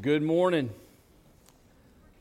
Good morning.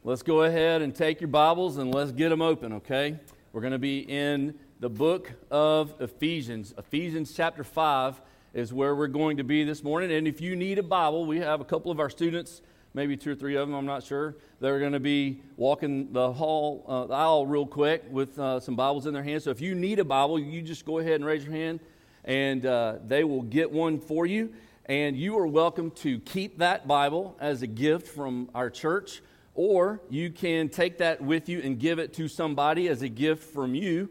Let's go ahead and take your Bibles and let's get them open, okay? We're going to be in the book of Ephesians. Ephesians chapter 5 is where we're going to be this morning. And if you need a Bible, we have a couple of our students, maybe two or three of them, I'm not sure. They're going to be walking the hall, uh, the aisle real quick with uh, some Bibles in their hands. So if you need a Bible, you just go ahead and raise your hand and uh, they will get one for you. And you are welcome to keep that Bible as a gift from our church, or you can take that with you and give it to somebody as a gift from you,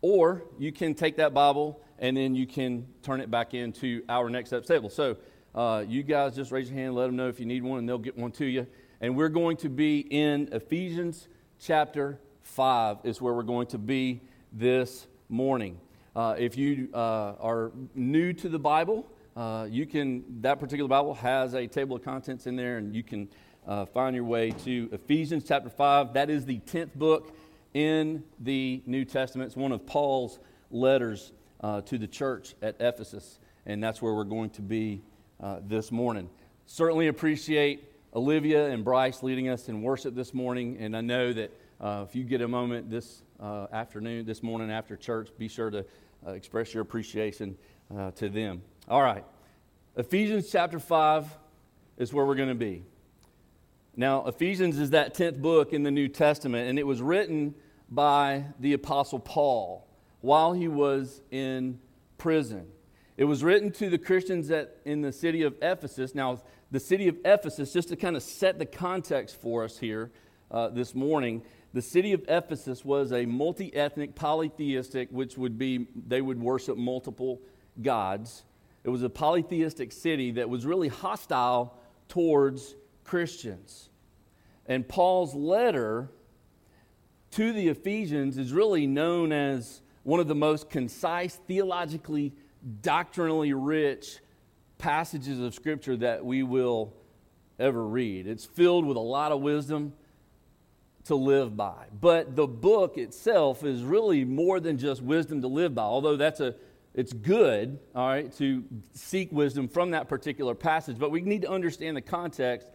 or you can take that Bible and then you can turn it back into our next step table. So uh, you guys just raise your hand, let them know if you need one, and they'll get one to you. And we're going to be in Ephesians chapter 5, is where we're going to be this morning. Uh, if you uh, are new to the Bible, uh, you can, that particular Bible has a table of contents in there, and you can uh, find your way to Ephesians chapter 5. That is the 10th book in the New Testament. It's one of Paul's letters uh, to the church at Ephesus, and that's where we're going to be uh, this morning. Certainly appreciate Olivia and Bryce leading us in worship this morning, and I know that uh, if you get a moment this uh, afternoon, this morning after church, be sure to express your appreciation to them. All right. Ephesians chapter 5 is where we're going to be. Now, Ephesians is that 10th book in the New Testament, and it was written by the Apostle Paul while he was in prison. It was written to the Christians at, in the city of Ephesus. Now, the city of Ephesus, just to kind of set the context for us here uh, this morning, the city of Ephesus was a multi ethnic, polytheistic, which would be, they would worship multiple gods. It was a polytheistic city that was really hostile towards Christians. And Paul's letter to the Ephesians is really known as one of the most concise, theologically, doctrinally rich passages of Scripture that we will ever read. It's filled with a lot of wisdom to live by. But the book itself is really more than just wisdom to live by, although that's a it's good, all right, to seek wisdom from that particular passage, but we need to understand the context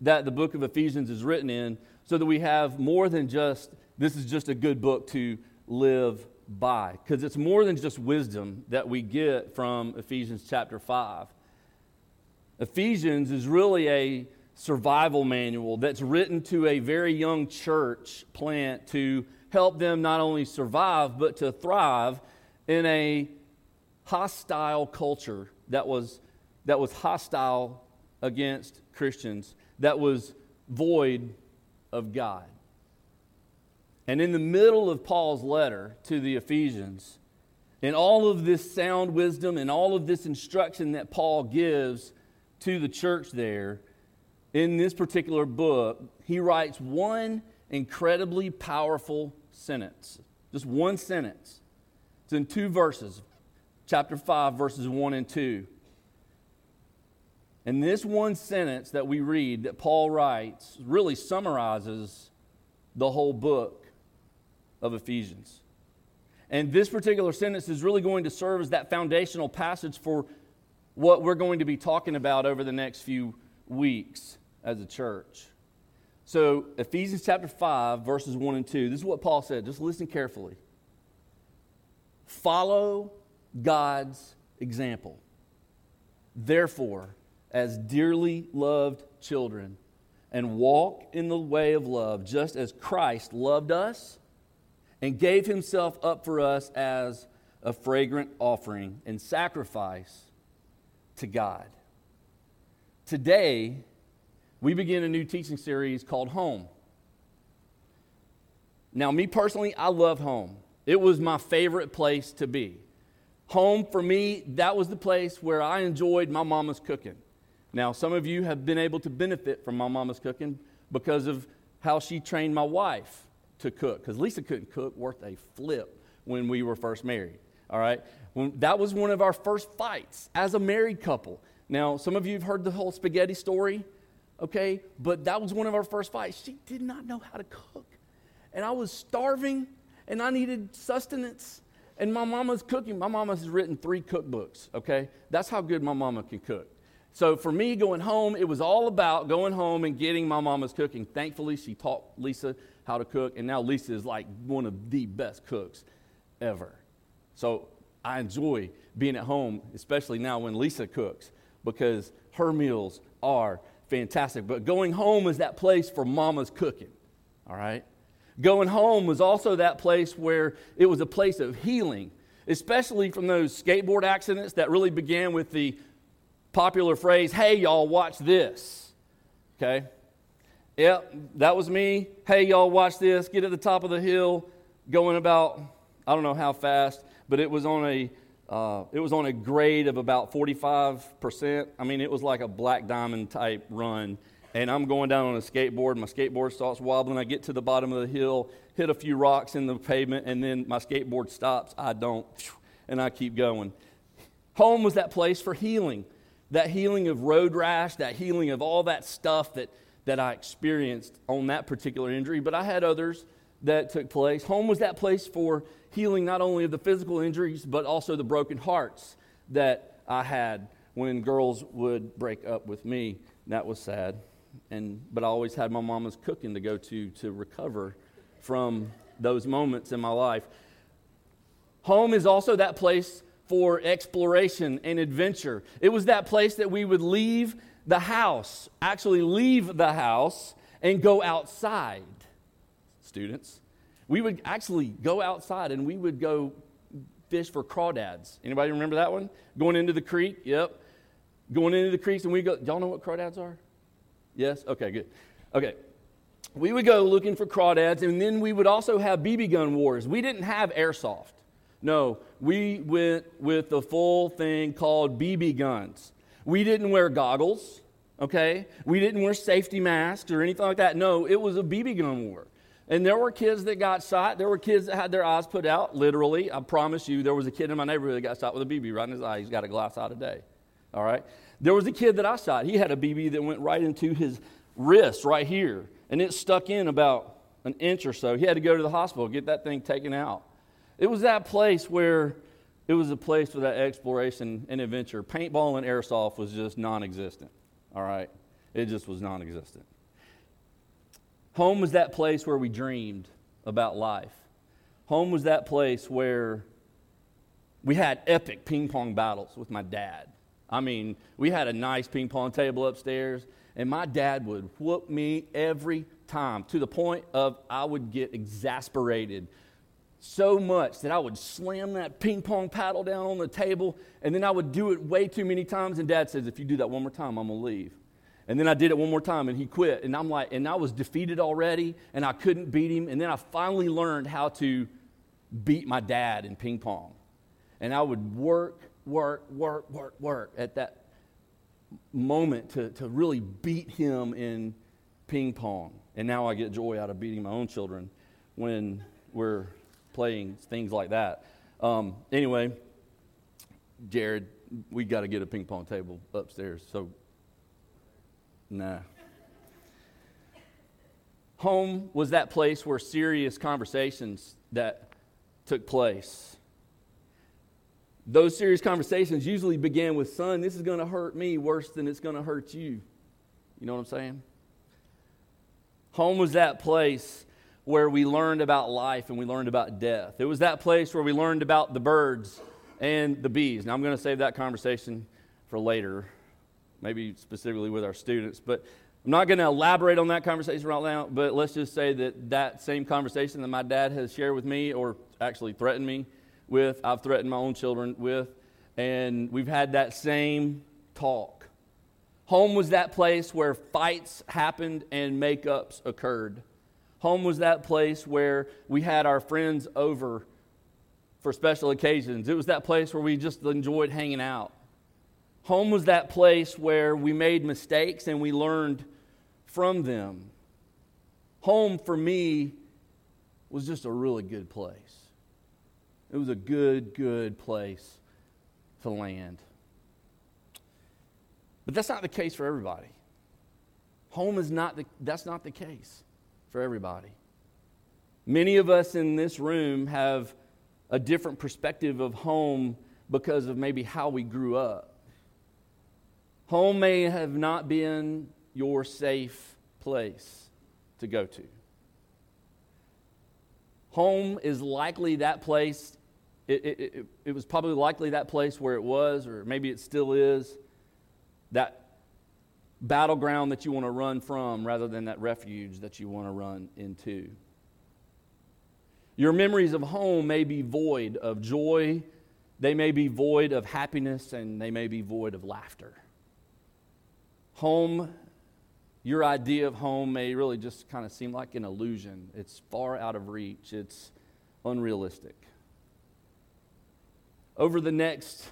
that the book of Ephesians is written in so that we have more than just, this is just a good book to live by. Because it's more than just wisdom that we get from Ephesians chapter 5. Ephesians is really a survival manual that's written to a very young church plant to help them not only survive, but to thrive in a hostile culture that was, that was hostile against Christians, that was void of God. And in the middle of Paul's letter to the Ephesians, in all of this sound wisdom and all of this instruction that Paul gives to the church there, in this particular book, he writes one incredibly powerful sentence. Just one sentence. It's in two verses, chapter 5, verses 1 and 2. And this one sentence that we read that Paul writes really summarizes the whole book of Ephesians. And this particular sentence is really going to serve as that foundational passage for what we're going to be talking about over the next few weeks as a church. So, Ephesians chapter 5, verses 1 and 2, this is what Paul said. Just listen carefully. Follow God's example. Therefore, as dearly loved children, and walk in the way of love, just as Christ loved us and gave himself up for us as a fragrant offering and sacrifice to God. Today, we begin a new teaching series called Home. Now, me personally, I love home. It was my favorite place to be. Home, for me, that was the place where I enjoyed my mama's cooking. Now, some of you have been able to benefit from my mama's cooking because of how she trained my wife to cook, because Lisa couldn't cook worth a flip when we were first married. All right? When, that was one of our first fights as a married couple. Now, some of you have heard the whole spaghetti story, okay? But that was one of our first fights. She did not know how to cook. And I was starving and I needed sustenance and my mama's cooking. My mama has written three cookbooks, okay? That's how good my mama can cook. So for me, going home, it was all about going home and getting my mama's cooking. Thankfully, she taught Lisa how to cook, and now Lisa is like one of the best cooks ever. So I enjoy being at home, especially now when Lisa cooks, because her meals are fantastic. But going home is that place for mama's cooking, all right? Going home was also that place where it was a place of healing, especially from those skateboard accidents that really began with the popular phrase, hey, y'all, watch this. Okay? Yep, that was me. Hey, y'all, watch this. Get at the top of the hill, going about, I don't know how fast, but it was on a uh, it was on a grade of about 45%. I mean, it was like a black diamond type run. And I'm going down on a skateboard. My skateboard starts wobbling. I get to the bottom of the hill, hit a few rocks in the pavement, and then my skateboard stops. I don't. And I keep going. Home was that place for healing that healing of road rash, that healing of all that stuff that, that I experienced on that particular injury. But I had others that took place. Home was that place for healing not only of the physical injuries, but also the broken hearts that I had when girls would break up with me. That was sad. And, but I always had my mama's cooking to go to to recover from those moments in my life. Home is also that place for exploration and adventure. It was that place that we would leave the house, actually leave the house, and go outside. Students, we would actually go outside and we would go fish for crawdads. Anybody remember that one? Going into the creek? Yep. Going into the creeks and we go, y'all know what crawdads are? Yes? Okay, good. Okay. We would go looking for crawdads and then we would also have BB gun wars. We didn't have airsoft. No, we went with the full thing called BB guns. We didn't wear goggles, okay? We didn't wear safety masks or anything like that. No, it was a BB gun war. And there were kids that got shot. There were kids that had their eyes put out, literally. I promise you, there was a kid in my neighborhood that got shot with a BB right in his eye. He's got a glass eye today. All right? There was a kid that I shot. He had a BB that went right into his wrist right here, and it stuck in about an inch or so. He had to go to the hospital, get that thing taken out. It was that place where it was a place for that exploration and adventure. Paintball and airsoft was just non existent. All right? It just was non existent. Home was that place where we dreamed about life. Home was that place where we had epic ping pong battles with my dad. I mean, we had a nice ping pong table upstairs, and my dad would whoop me every time to the point of I would get exasperated so much that I would slam that ping pong paddle down on the table, and then I would do it way too many times. And dad says, If you do that one more time, I'm to leave. And then I did it one more time and he quit. And I'm like, and I was defeated already and I couldn't beat him. And then I finally learned how to beat my dad in ping pong. And I would work, work, work, work, work at that moment to, to really beat him in ping pong. And now I get joy out of beating my own children when we're playing things like that. Um, anyway, Jared, we got to get a ping pong table upstairs. So Nah. Home was that place where serious conversations that took place. Those serious conversations usually began with, son, this is going to hurt me worse than it's going to hurt you. You know what I'm saying? Home was that place where we learned about life and we learned about death. It was that place where we learned about the birds and the bees. Now, I'm going to save that conversation for later maybe specifically with our students. But I'm not going to elaborate on that conversation right now, but let's just say that that same conversation that my dad has shared with me, or actually threatened me with, I've threatened my own children with, and we've had that same talk. Home was that place where fights happened and makeups occurred. Home was that place where we had our friends over for special occasions. It was that place where we just enjoyed hanging out. Home was that place where we made mistakes and we learned from them. Home for me was just a really good place. It was a good, good place to land. But that's not the case for everybody. Home is not the, that's not the case for everybody. Many of us in this room have a different perspective of home because of maybe how we grew up. Home may have not been your safe place to go to. Home is likely that place, it, it, it, was probably likely that place where it was, or maybe it still is, that battleground that you want to run from rather than that refuge that you want to run into. Your memories of home may be void of joy, they may be void of happiness, and they may be void of laughter. Home, your idea of home may really just kind of seem like an illusion. It's far out of reach, it's unrealistic. Over the next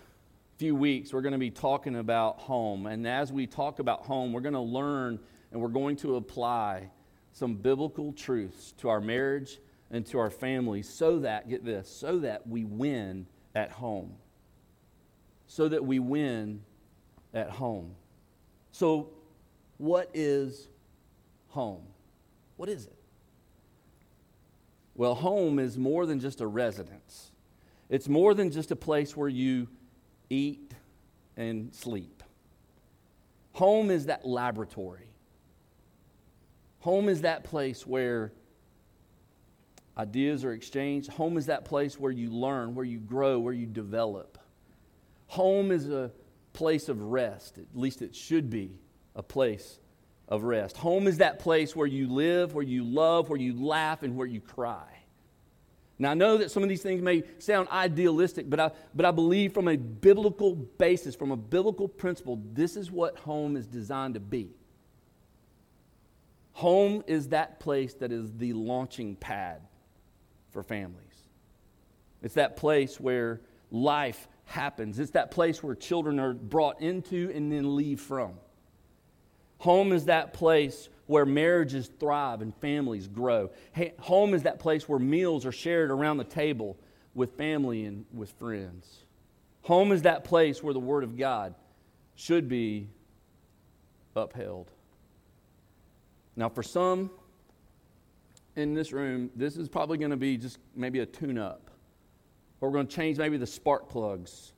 few weeks, we're going to be talking about home. And as we talk about home, we're going to learn and we're going to apply some biblical truths to our marriage and to our family so that, get this, so that we win at home. So that we win at home. So, what is home? What is it? Well, home is more than just a residence. It's more than just a place where you eat and sleep. Home is that laboratory. Home is that place where ideas are exchanged. Home is that place where you learn, where you grow, where you develop. Home is a place of rest. At least it should be a place of rest. Home is that place where you live, where you love, where you laugh, and where you cry. Now, I know that some of these things may sound idealistic, but I, but I believe from a biblical basis, from a biblical principle, this is what home is designed to be. Home is that place that is the launching pad for families. It's that place where life happens. It's that place where children are brought into and then leave from. Home is that place where marriages thrive and families grow. Home is that place where meals are shared around the table with family and with friends. Home is that place where the Word of God should be upheld. Now, for some in this room, this is probably going to be just maybe a tune up. Or we're going to change maybe the spark plugs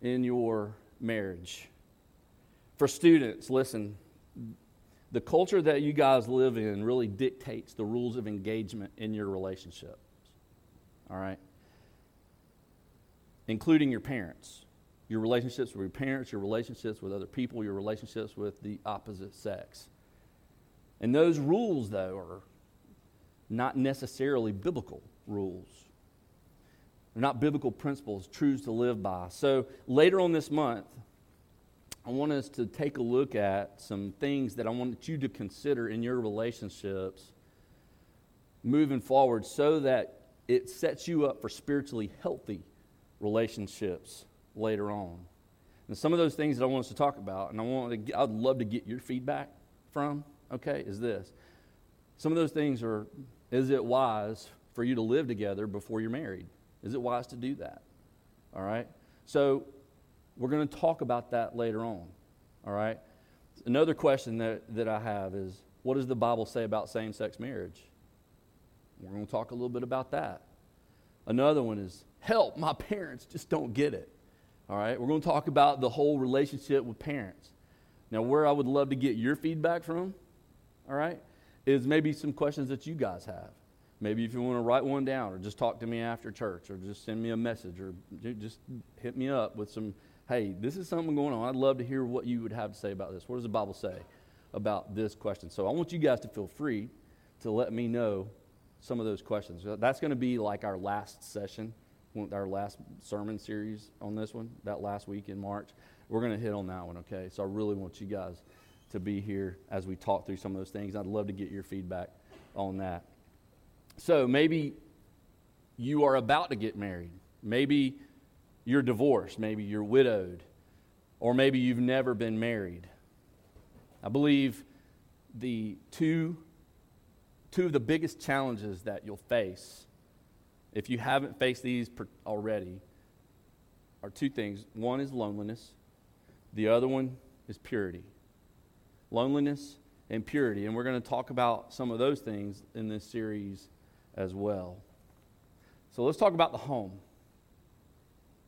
in your marriage. For students, listen, the culture that you guys live in really dictates the rules of engagement in your relationships. All right? Including your parents. Your relationships with your parents, your relationships with other people, your relationships with the opposite sex. And those rules, though, are not necessarily biblical rules. They're not biblical principles, truths to live by. So later on this month, I want us to take a look at some things that I want you to consider in your relationships moving forward so that it sets you up for spiritually healthy relationships later on. And some of those things that I want us to talk about, and I want to, I'd love to get your feedback from, okay, is this. Some of those things are is it wise for you to live together before you're married? Is it wise to do that? All right? So we're going to talk about that later on. All right? Another question that, that I have is what does the Bible say about same sex marriage? We're going to talk a little bit about that. Another one is help, my parents just don't get it. All right? We're going to talk about the whole relationship with parents. Now, where I would love to get your feedback from, all right, is maybe some questions that you guys have. Maybe if you want to write one down or just talk to me after church or just send me a message or just hit me up with some hey, this is something going on. I'd love to hear what you would have to say about this. What does the Bible say about this question? So I want you guys to feel free to let me know some of those questions. That's going to be like our last session, our last sermon series on this one, that last week in March. We're going to hit on that one, okay? So I really want you guys to be here as we talk through some of those things. I'd love to get your feedback on that. So maybe you are about to get married. Maybe you're divorced, maybe you're widowed, or maybe you've never been married. I believe the two, two of the biggest challenges that you'll face, if you haven't faced these already, are two things. One is loneliness, the other one is purity. Loneliness and purity. And we're going to talk about some of those things in this series as well. So let's talk about the home.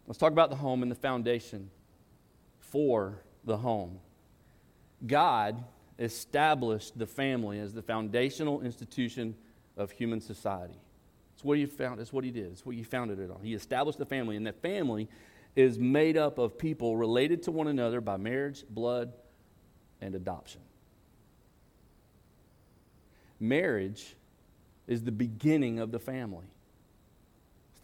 Let's talk about the home and the foundation for the home. God established the family as the foundational institution of human society. That's what he found. That's what he did. That's what he founded it on. He established the family, and that family is made up of people related to one another by marriage, blood, and adoption. Marriage is the beginning of the family.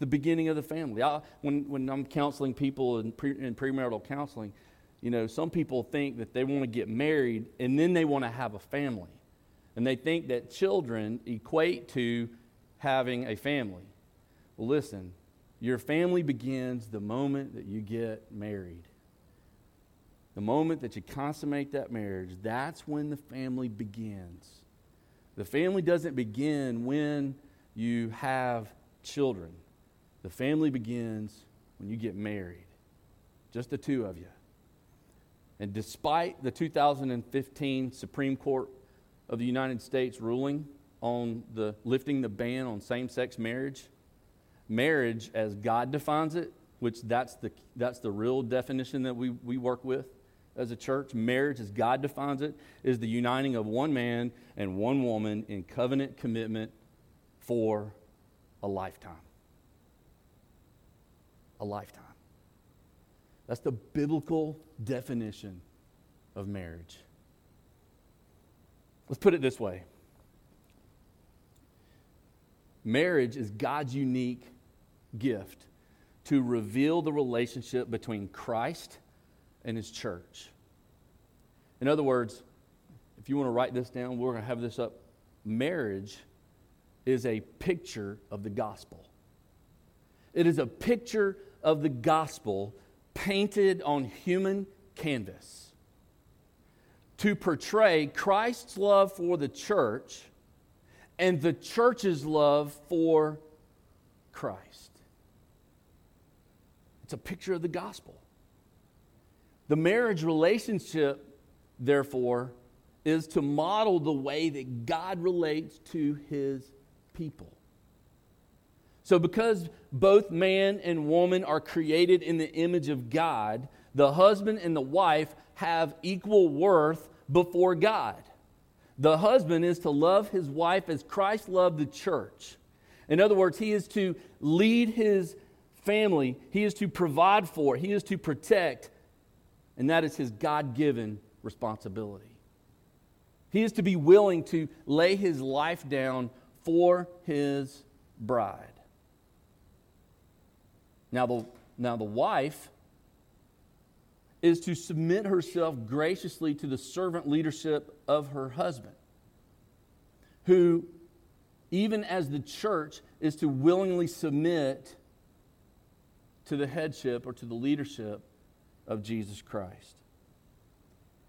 The beginning of the family. I, when, when I'm counseling people in, pre, in premarital counseling, you know, some people think that they want to get married and then they want to have a family. And they think that children equate to having a family. Well, listen, your family begins the moment that you get married. The moment that you consummate that marriage, that's when the family begins. The family doesn't begin when you have children. The family begins when you get married. Just the two of you. And despite the 2015 Supreme Court of the United States ruling on the lifting the ban on same-sex marriage, marriage as God defines it, which that's the, that's the real definition that we, we work with as a church, marriage as God defines it, is the uniting of one man and one woman in covenant commitment for a lifetime. A lifetime. That's the biblical definition of marriage. Let's put it this way marriage is God's unique gift to reveal the relationship between Christ and his church. In other words, if you want to write this down, we're going to have this up. Marriage is a picture of the gospel. It is a picture of the gospel painted on human canvas to portray Christ's love for the church and the church's love for Christ. It's a picture of the gospel. The marriage relationship, therefore, is to model the way that God relates to his people. So, because both man and woman are created in the image of God, the husband and the wife have equal worth before God. The husband is to love his wife as Christ loved the church. In other words, he is to lead his family, he is to provide for, he is to protect, and that is his God given responsibility. He is to be willing to lay his life down for his bride. Now, the, now the wife is to submit herself graciously to the servant leadership of her husband, who, even as the church, is to willingly submit to the headship or to the leadership of Jesus Christ.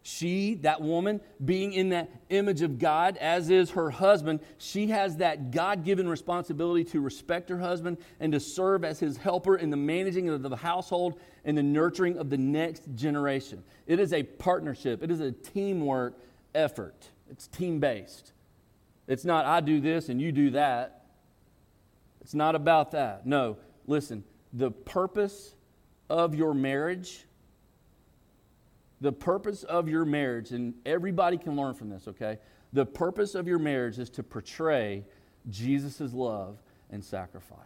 She, that woman, being in that image of God, as is her husband, she has that God given responsibility to respect her husband and to serve as his helper in the managing of the household and the nurturing of the next generation. It is a partnership, it is a teamwork effort. It's team based. It's not, I do this and you do that. It's not about that. No, listen, the purpose of your marriage the purpose of your marriage, and everybody can learn from this, okay? The purpose of your marriage is to portray Jesus' love and sacrifice.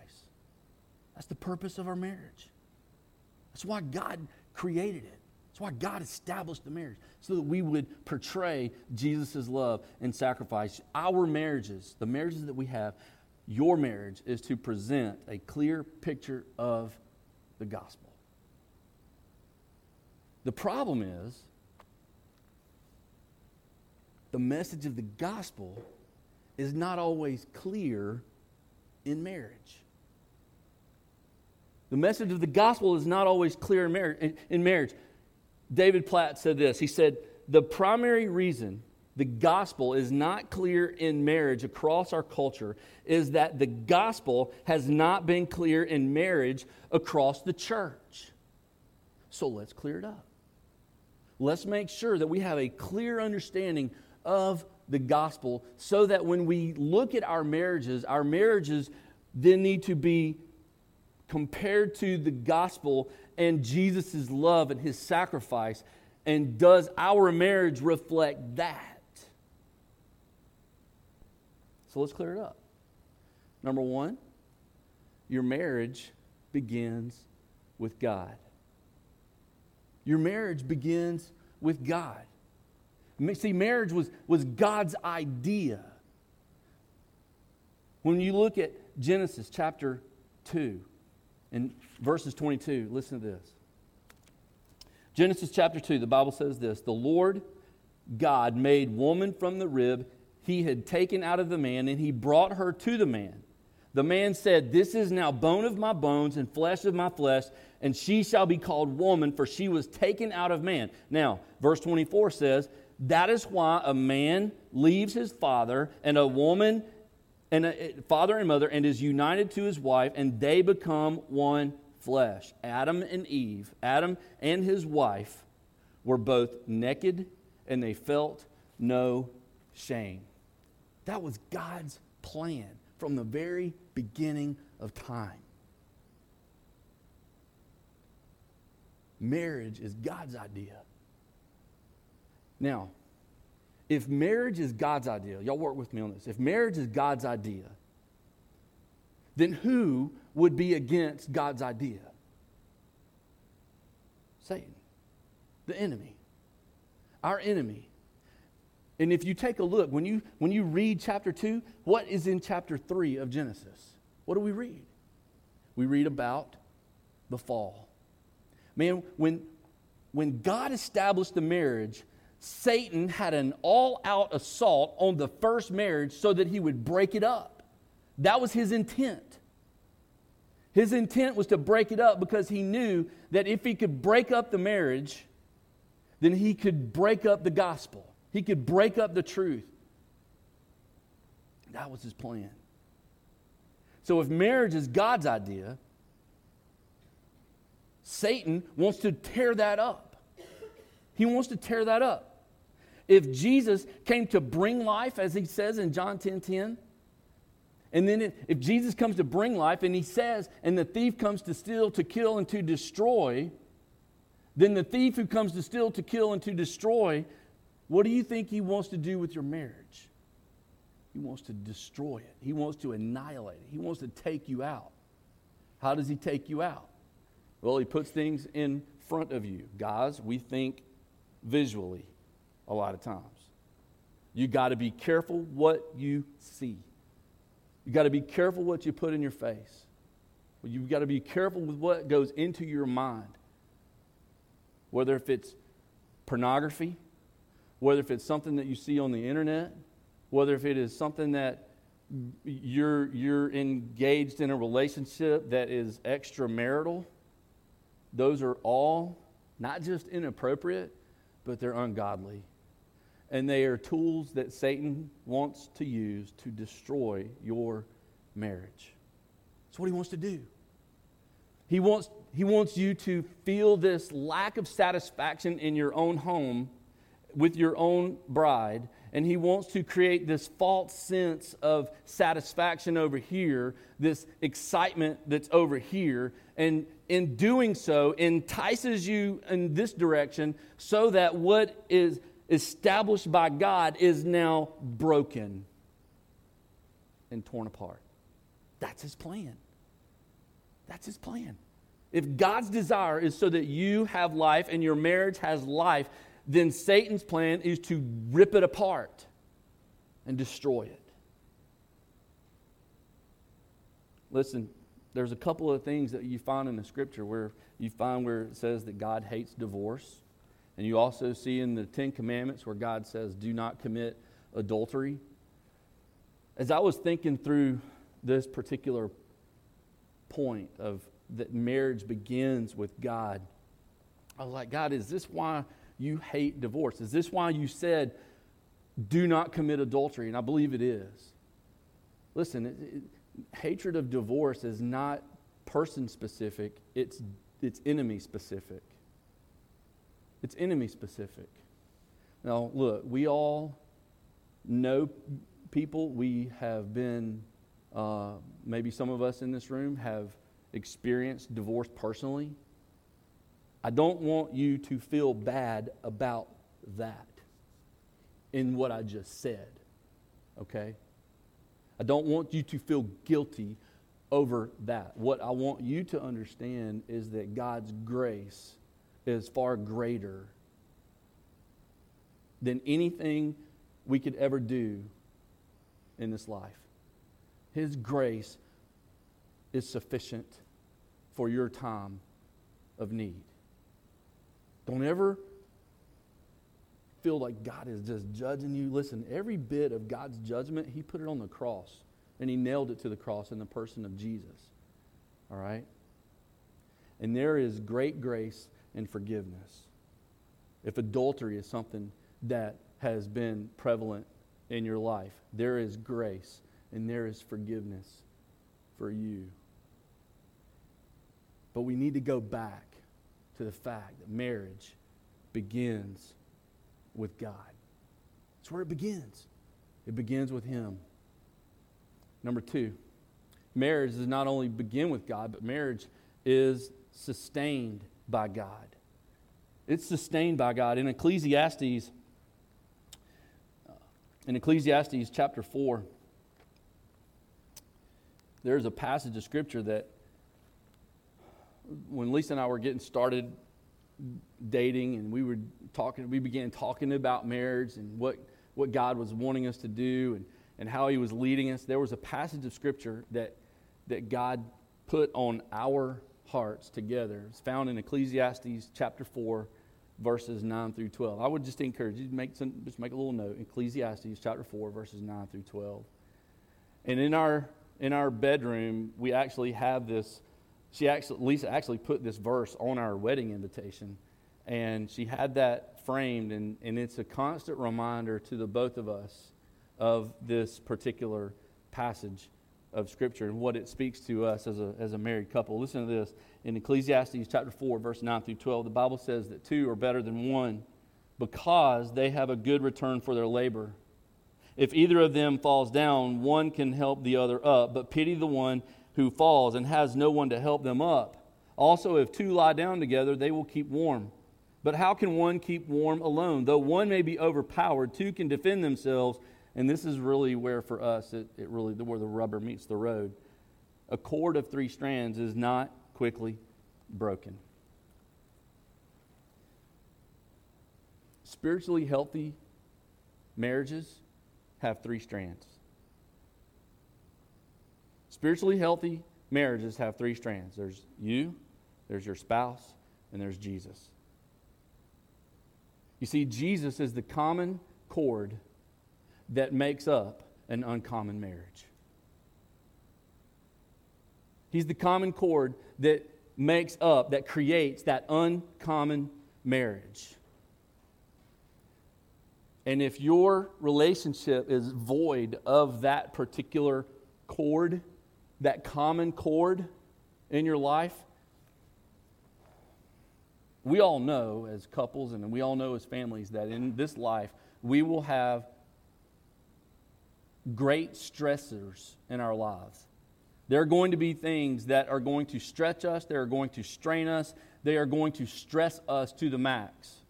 That's the purpose of our marriage. That's why God created it. That's why God established the marriage, so that we would portray Jesus' love and sacrifice. Our marriages, the marriages that we have, your marriage is to present a clear picture of the gospel. The problem is the message of the gospel is not always clear in marriage. The message of the gospel is not always clear in marriage. David Platt said this. He said, The primary reason the gospel is not clear in marriage across our culture is that the gospel has not been clear in marriage across the church. So let's clear it up. Let's make sure that we have a clear understanding of the gospel so that when we look at our marriages, our marriages then need to be compared to the gospel and Jesus' love and his sacrifice. And does our marriage reflect that? So let's clear it up. Number one, your marriage begins with God. Your marriage begins with God. See, marriage was, was God's idea. When you look at Genesis chapter 2 and verses 22, listen to this. Genesis chapter 2, the Bible says this The Lord God made woman from the rib he had taken out of the man, and he brought her to the man. The man said, This is now bone of my bones and flesh of my flesh, and she shall be called woman, for she was taken out of man. Now, verse 24 says, That is why a man leaves his father and a woman and a eh, father and mother and is united to his wife, and they become one flesh. Adam and Eve, Adam and his wife, were both naked and they felt no shame. That was God's plan from the very beginning of time. Marriage is God's idea. Now, if marriage is God's idea, y'all work with me on this. If marriage is God's idea, then who would be against God's idea? Satan, the enemy, our enemy. And if you take a look, when you, when you read chapter 2, what is in chapter 3 of Genesis? What do we read? We read about the fall. Man, when, when God established the marriage, Satan had an all out assault on the first marriage so that he would break it up. That was his intent. His intent was to break it up because he knew that if he could break up the marriage, then he could break up the gospel. He could break up the truth. That was his plan. So if marriage is God's idea, Satan wants to tear that up. He wants to tear that up. If Jesus came to bring life, as he says in John 10 10, and then if Jesus comes to bring life and he says, and the thief comes to steal, to kill, and to destroy, then the thief who comes to steal, to kill, and to destroy what do you think he wants to do with your marriage? He wants to destroy it. He wants to annihilate it. He wants to take you out. How does he take you out? Well, he puts things in front of you. Guys, we think visually a lot of times. You got to be careful what you see. You got to be careful what you put in your face. You've got to be careful with what goes into your mind. Whether if it's pornography, whether if it's something that you see on the internet, whether if it is something that you're, you're engaged in a relationship that is extramarital, those are all not just inappropriate, but they're ungodly. And they are tools that Satan wants to use to destroy your marriage. That's what he wants to do. He wants, he wants you to feel this lack of satisfaction in your own home with your own bride, and he wants to create this false sense of satisfaction over here, this excitement that's over here, and in doing so, entices you in this direction so that what is established by God is now broken and torn apart. That's his plan. That's his plan. If God's desire is so that you have life and your marriage has life, then Satan's plan is to rip it apart and destroy it. Listen, there's a couple of things that you find in the scripture where you find where it says that God hates divorce. And you also see in the Ten Commandments where God says, do not commit adultery. As I was thinking through this particular point of that marriage begins with God, I was like, God, is this why you hate divorce? Is this why you said, do not commit adultery? And I believe it is. Listen, it, it, hatred of divorce is not person specific, it's, it's enemy specific. It's enemy specific. Now, look, we all know people. We have been, uh, maybe some of us in this room have experienced divorce personally. I don't want you to feel bad about that in what I just said. Okay? I don't want you to feel guilty over that. What I want you to understand is that God's grace is far greater than anything we could ever do in this life. His grace is sufficient for your time of need. Don't ever feel like God is just judging you. Listen, every bit of God's judgment, He put it on the cross and He nailed it to the cross in the person of Jesus. All right? And there is great grace and forgiveness. If adultery is something that has been prevalent in your life, there is grace and there is forgiveness for you. But we need to go back to the fact that marriage begins with God. That's where it begins. It begins with Him. Number two, marriage does not only begin with God, but marriage is sustained by God. It's sustained by God. In Ecclesiastes, uh, in Ecclesiastes chapter 4, there's a passage of scripture that when Lisa and I were getting started dating and we were talking, we began talking about marriage and what, what God was wanting us to do and, and how He was leading us, there was a passage of Scripture that, that God put on our hearts together. It's found in Ecclesiastes chapter 4, verses 9 through 12. I would just encourage you to make some, just make a little note. Ecclesiastes chapter 4, verses 9 through 12. And in our in our bedroom, we actually have this. She actually, Lisa actually put this verse on our wedding invitation, and she had that framed, and, and it's a constant reminder to the both of us of this particular passage of Scripture and what it speaks to us as a, as a married couple. Listen to this. In Ecclesiastes chapter 4, verse 9 through 12, the Bible says that two are better than one because they have a good return for their labor. If either of them falls down, one can help the other up, but pity the one who falls and has no one to help them up. Also, if two lie down together, they will keep warm. But how can one keep warm alone? Though one may be overpowered, two can defend themselves. And this is really where, for us, it, it really where the rubber meets the road. A cord of three strands is not quickly broken. Spiritually healthy marriages have three strands. Spiritually healthy marriages have three strands there's you, there's your spouse, and there's Jesus. You see, Jesus is the common cord that makes up an uncommon marriage. He's the common cord that makes up, that creates that uncommon marriage. And if your relationship is void of that particular cord, that common cord in your life, we all know as couples and we all know as families that in this life we will have great stressors in our lives. There are going to be things that are going to stretch us, they are going to strain us, they are going to stress us to the max.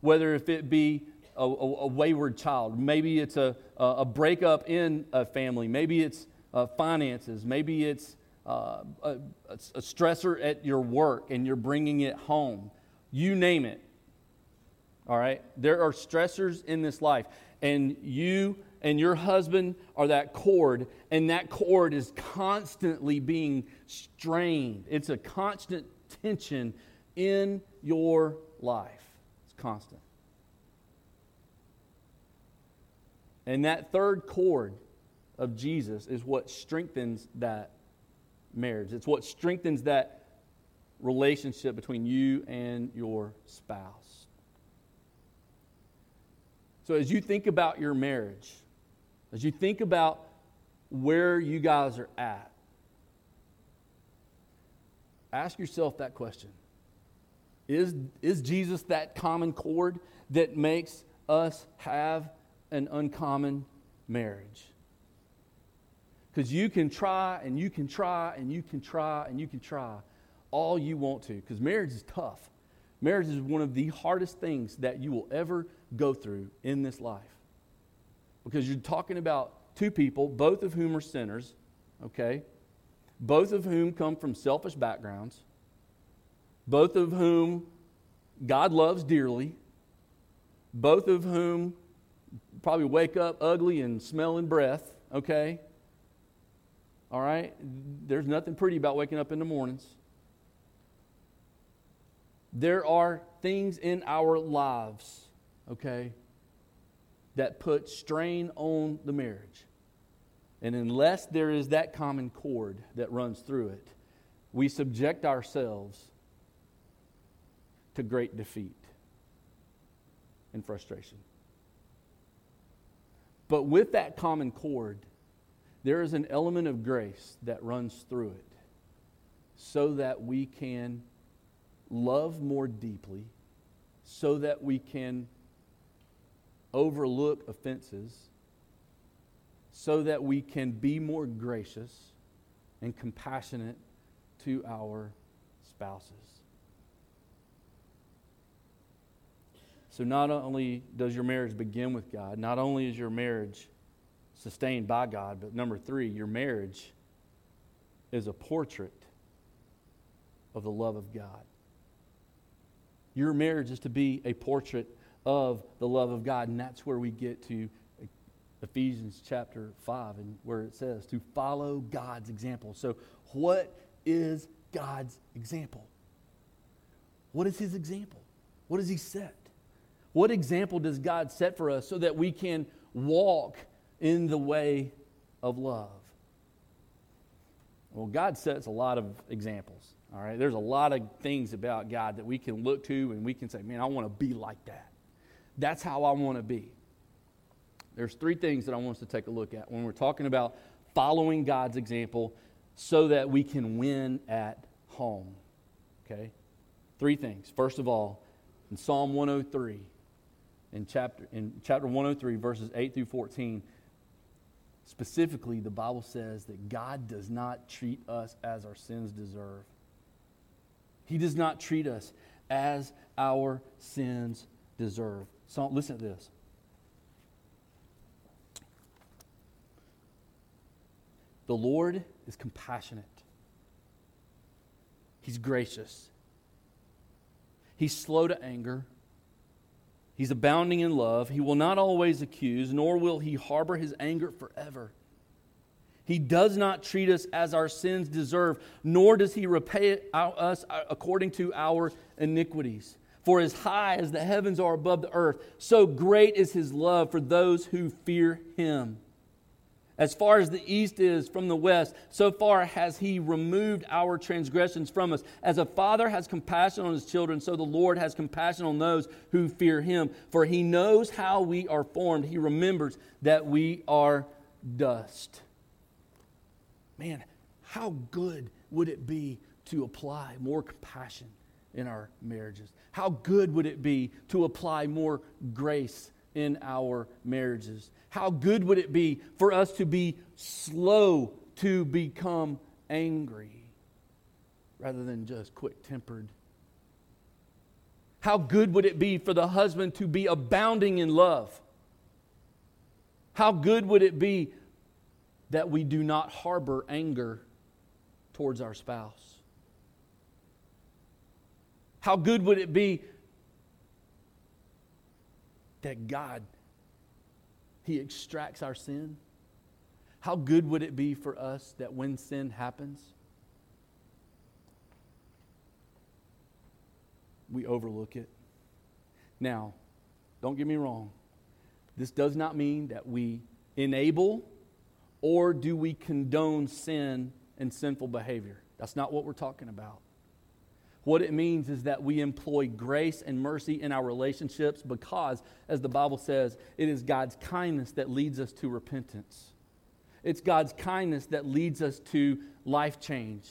Whether if it be a, a, a wayward child. Maybe it's a, a breakup in a family. Maybe it's uh, finances. Maybe it's uh, a, a stressor at your work and you're bringing it home. You name it. All right? There are stressors in this life. And you and your husband are that cord, and that cord is constantly being strained. It's a constant tension in your life. It's constant. And that third cord of Jesus is what strengthens that marriage. It's what strengthens that relationship between you and your spouse. So, as you think about your marriage, as you think about where you guys are at, ask yourself that question Is, is Jesus that common cord that makes us have an uncommon marriage. Because you can try and you can try and you can try and you can try all you want to, because marriage is tough. Marriage is one of the hardest things that you will ever go through in this life. Because you're talking about two people, both of whom are sinners, okay? Both of whom come from selfish backgrounds, both of whom God loves dearly, both of whom probably wake up ugly and smelling breath, okay? All right? There's nothing pretty about waking up in the mornings. There are things in our lives, okay, that put strain on the marriage. And unless there is that common cord that runs through it, we subject ourselves to great defeat and frustration. But with that common cord, there is an element of grace that runs through it so that we can love more deeply, so that we can overlook offenses, so that we can be more gracious and compassionate to our spouses. So, not only does your marriage begin with God, not only is your marriage sustained by God, but number three, your marriage is a portrait of the love of God. Your marriage is to be a portrait of the love of God, and that's where we get to Ephesians chapter 5 and where it says to follow God's example. So, what is God's example? What is his example? What does he set? What example does God set for us so that we can walk in the way of love? Well, God sets a lot of examples. All right, there's a lot of things about God that we can look to and we can say, man, I want to be like that. That's how I want to be. There's three things that I want us to take a look at when we're talking about following God's example so that we can win at home. Okay? Three things. First of all, in Psalm 103, in chapter, in chapter 103, verses 8 through 14, specifically, the Bible says that God does not treat us as our sins deserve. He does not treat us as our sins deserve. So listen to this. The Lord is compassionate. He's gracious. He's slow to anger. He's abounding in love. He will not always accuse, nor will he harbor his anger forever. He does not treat us as our sins deserve, nor does he repay us according to our iniquities. For as high as the heavens are above the earth, so great is his love for those who fear him. As far as the east is from the west, so far has he removed our transgressions from us. As a father has compassion on his children, so the Lord has compassion on those who fear him. For he knows how we are formed, he remembers that we are dust. Man, how good would it be to apply more compassion in our marriages? How good would it be to apply more grace in our marriages? How good would it be for us to be slow to become angry rather than just quick tempered? How good would it be for the husband to be abounding in love? How good would it be that we do not harbor anger towards our spouse? How good would it be that God, He extracts our sin? How good would it be for us that when sin happens, we overlook it? Now, don't get me wrong. This does not mean that we enable or do we condone sin and sinful behavior? That's not what we're talking about. What it means is that we employ grace and mercy in our relationships because, as the Bible says, it is God's kindness that leads us to repentance. It's God's kindness that leads us to life change.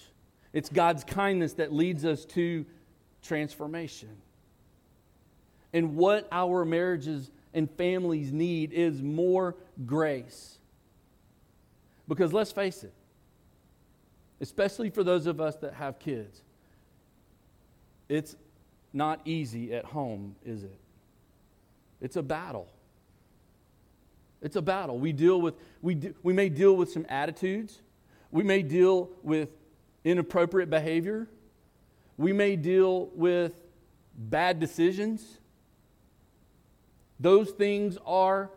It's God's kindness that leads us to transformation. And what our marriages and families need is more grace. Because let's face it, especially for those of us that have kids, it's not easy at home, is it? It's a battle. It's a battle. We deal with we do, we may deal with some attitudes. We may deal with inappropriate behavior. We may deal with bad decisions. Those things are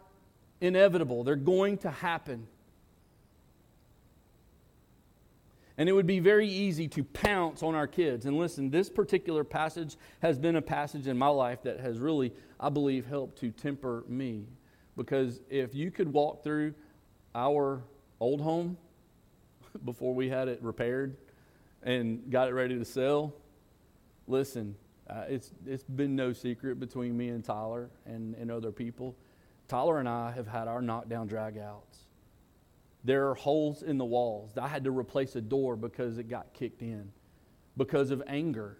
inevitable. They're going to happen. And it would be very easy to pounce on our kids. And listen, this particular passage has been a passage in my life that has really, I believe, helped to temper me. Because if you could walk through our old home before we had it repaired and got it ready to sell, listen, uh, it's, it's been no secret between me and Tyler and, and other people. Tyler and I have had our knockdown dragouts. There are holes in the walls. I had to replace a door because it got kicked in because of anger.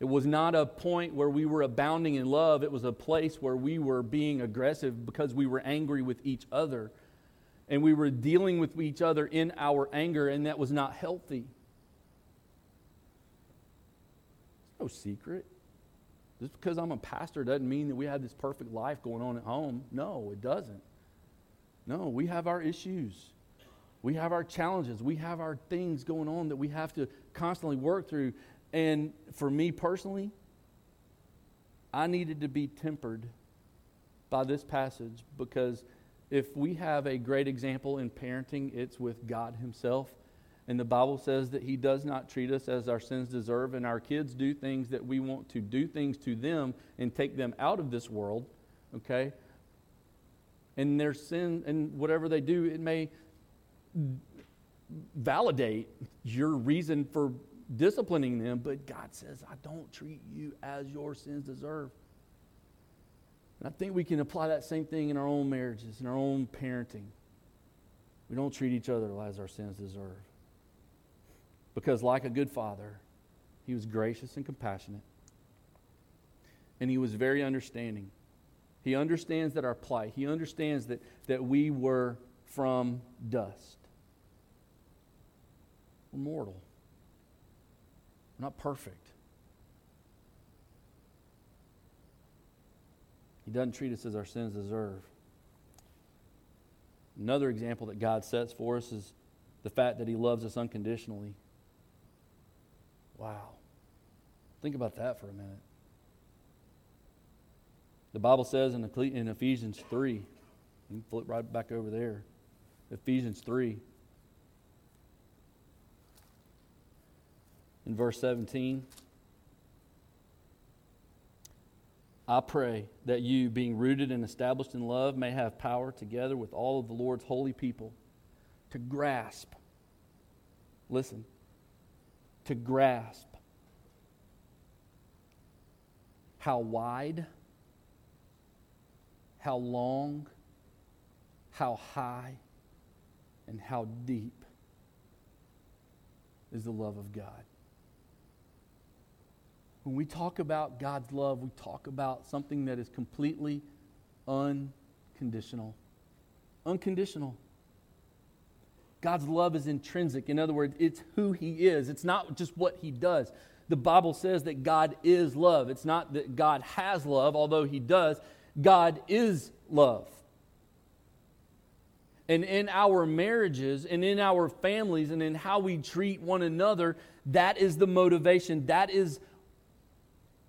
It was not a point where we were abounding in love. It was a place where we were being aggressive because we were angry with each other. And we were dealing with each other in our anger, and that was not healthy. It's no secret. Just because I'm a pastor doesn't mean that we have this perfect life going on at home. No, it doesn't. No, we have our issues. We have our challenges. We have our things going on that we have to constantly work through. And for me personally, I needed to be tempered by this passage because if we have a great example in parenting, it's with God Himself. And the Bible says that He does not treat us as our sins deserve, and our kids do things that we want to do things to them and take them out of this world, okay? And their sin and whatever they do, it may validate your reason for disciplining them, but God says, I don't treat you as your sins deserve. And I think we can apply that same thing in our own marriages, in our own parenting. We don't treat each other as our sins deserve. Because, like a good father, he was gracious and compassionate, and he was very understanding. He understands that our plight. He understands that, that we were from dust. We're mortal. We're not perfect. He doesn't treat us as our sins deserve. Another example that God sets for us is the fact that He loves us unconditionally. Wow. Think about that for a minute. The Bible says in, Ephesians 3, you can flip right back over there. Ephesians 3, in verse 17. I pray that you, being rooted and established in love, may have power together with all of the Lord's holy people to grasp, listen, to grasp how wide how long, how high, and how deep is the love of God. When we talk about God's love, we talk about something that is completely unconditional. Unconditional. God's love is intrinsic. In other words, it's who He is, it's not just what He does. The Bible says that God is love. It's not that God has love, although He does. God is love. And in our marriages and in our families and in how we treat one another, that is the motivation. That is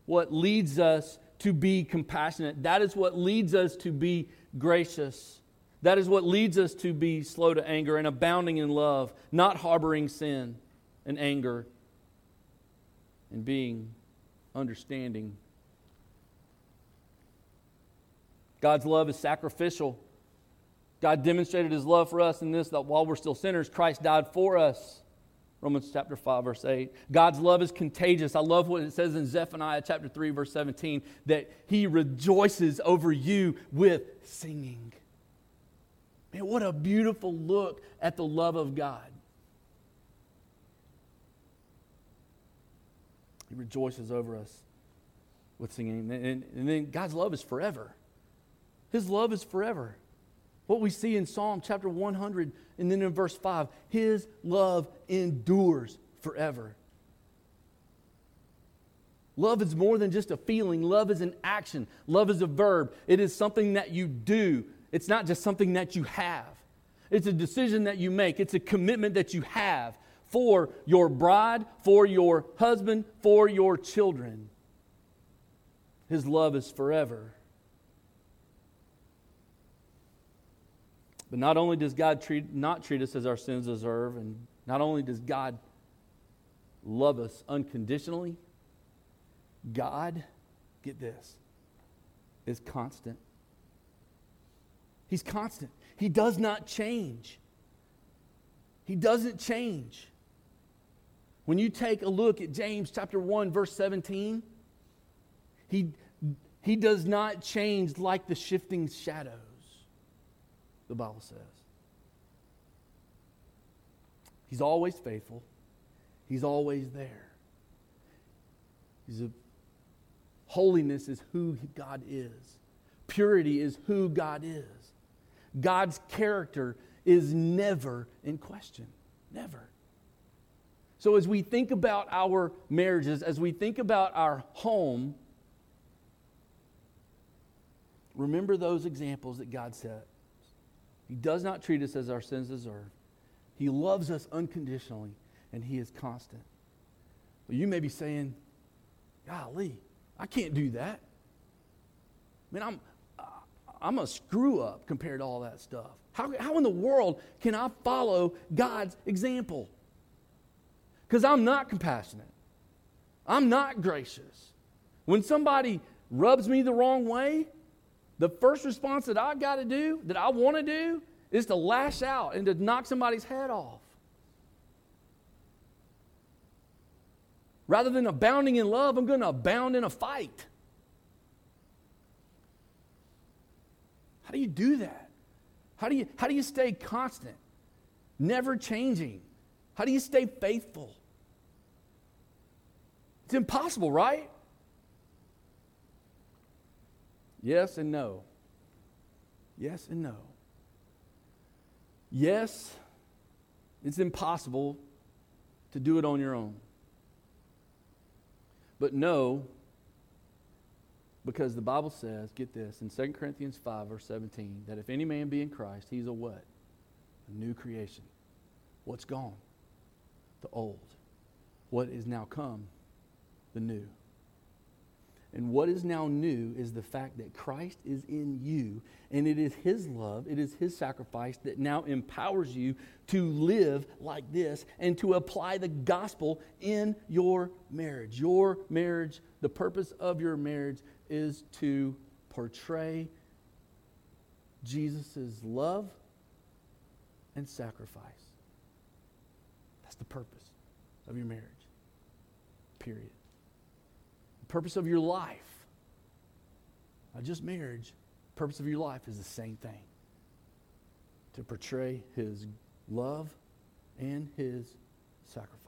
what leads us to be compassionate. That is what leads us to be gracious. That is what leads us to be slow to anger and abounding in love, not harboring sin and anger, and being understanding God's love is sacrificial. God demonstrated his love for us in this that while we're still sinners, Christ died for us. Romans chapter 5, verse 8. God's love is contagious. I love what it says in Zephaniah chapter 3, verse 17, that he rejoices over you with singing. Man, what a beautiful look at the love of God. He rejoices over us with singing. And, and then God's love is forever. His love is forever. What we see in Psalm chapter 100 and then in verse 5, His love endures forever. Love is more than just a feeling, love is an action, love is a verb. It is something that you do, it's not just something that you have. It's a decision that you make, it's a commitment that you have for your bride, for your husband, for your children. His love is forever. But not only does God treat, not treat us as our sins deserve, and not only does God love us unconditionally, God, get this, is constant. He's constant. He does not change. He doesn't change. When you take a look at James chapter 1 verse 17, he he does not change like the shifting shadows. The Bible says. He's always faithful. He's always there. He's a Holiness is who God is, purity is who God is. God's character is never in question. Never. So, as we think about our marriages, as we think about our home, remember those examples that God set. He does not treat us as our sins deserve. He loves us unconditionally, and He is constant. Well, you may be saying, Golly, I can't do that. I mean, I'm, I'm a screw up compared to all that stuff. How, how in the world can I follow God's example? Because I'm not compassionate. I'm not gracious. When somebody rubs me the wrong way, the first response that I've got to do, that I want to do, is to lash out and to knock somebody's head off. Rather than abounding in love, I'm going to abound in a fight. How do you do that? How do you, how do you stay constant, never changing? How do you stay faithful? It's impossible, right? Yes and no. Yes and no. Yes, it's impossible to do it on your own. But no, because the Bible says, get this, in 2 Corinthians 5, verse 17, that if any man be in Christ, he's a what? A new creation. What's gone? The old. What is now come? The new. And what is now new is the fact that Christ is in you, and it is His love, it is His sacrifice that now empowers you to live like this and to apply the gospel in your marriage. Your marriage, the purpose of your marriage is to portray Jesus' love and sacrifice. That's the purpose of your marriage. Period purpose of your life, not just marriage, purpose of your life is the same thing to portray his love and his sacrifice.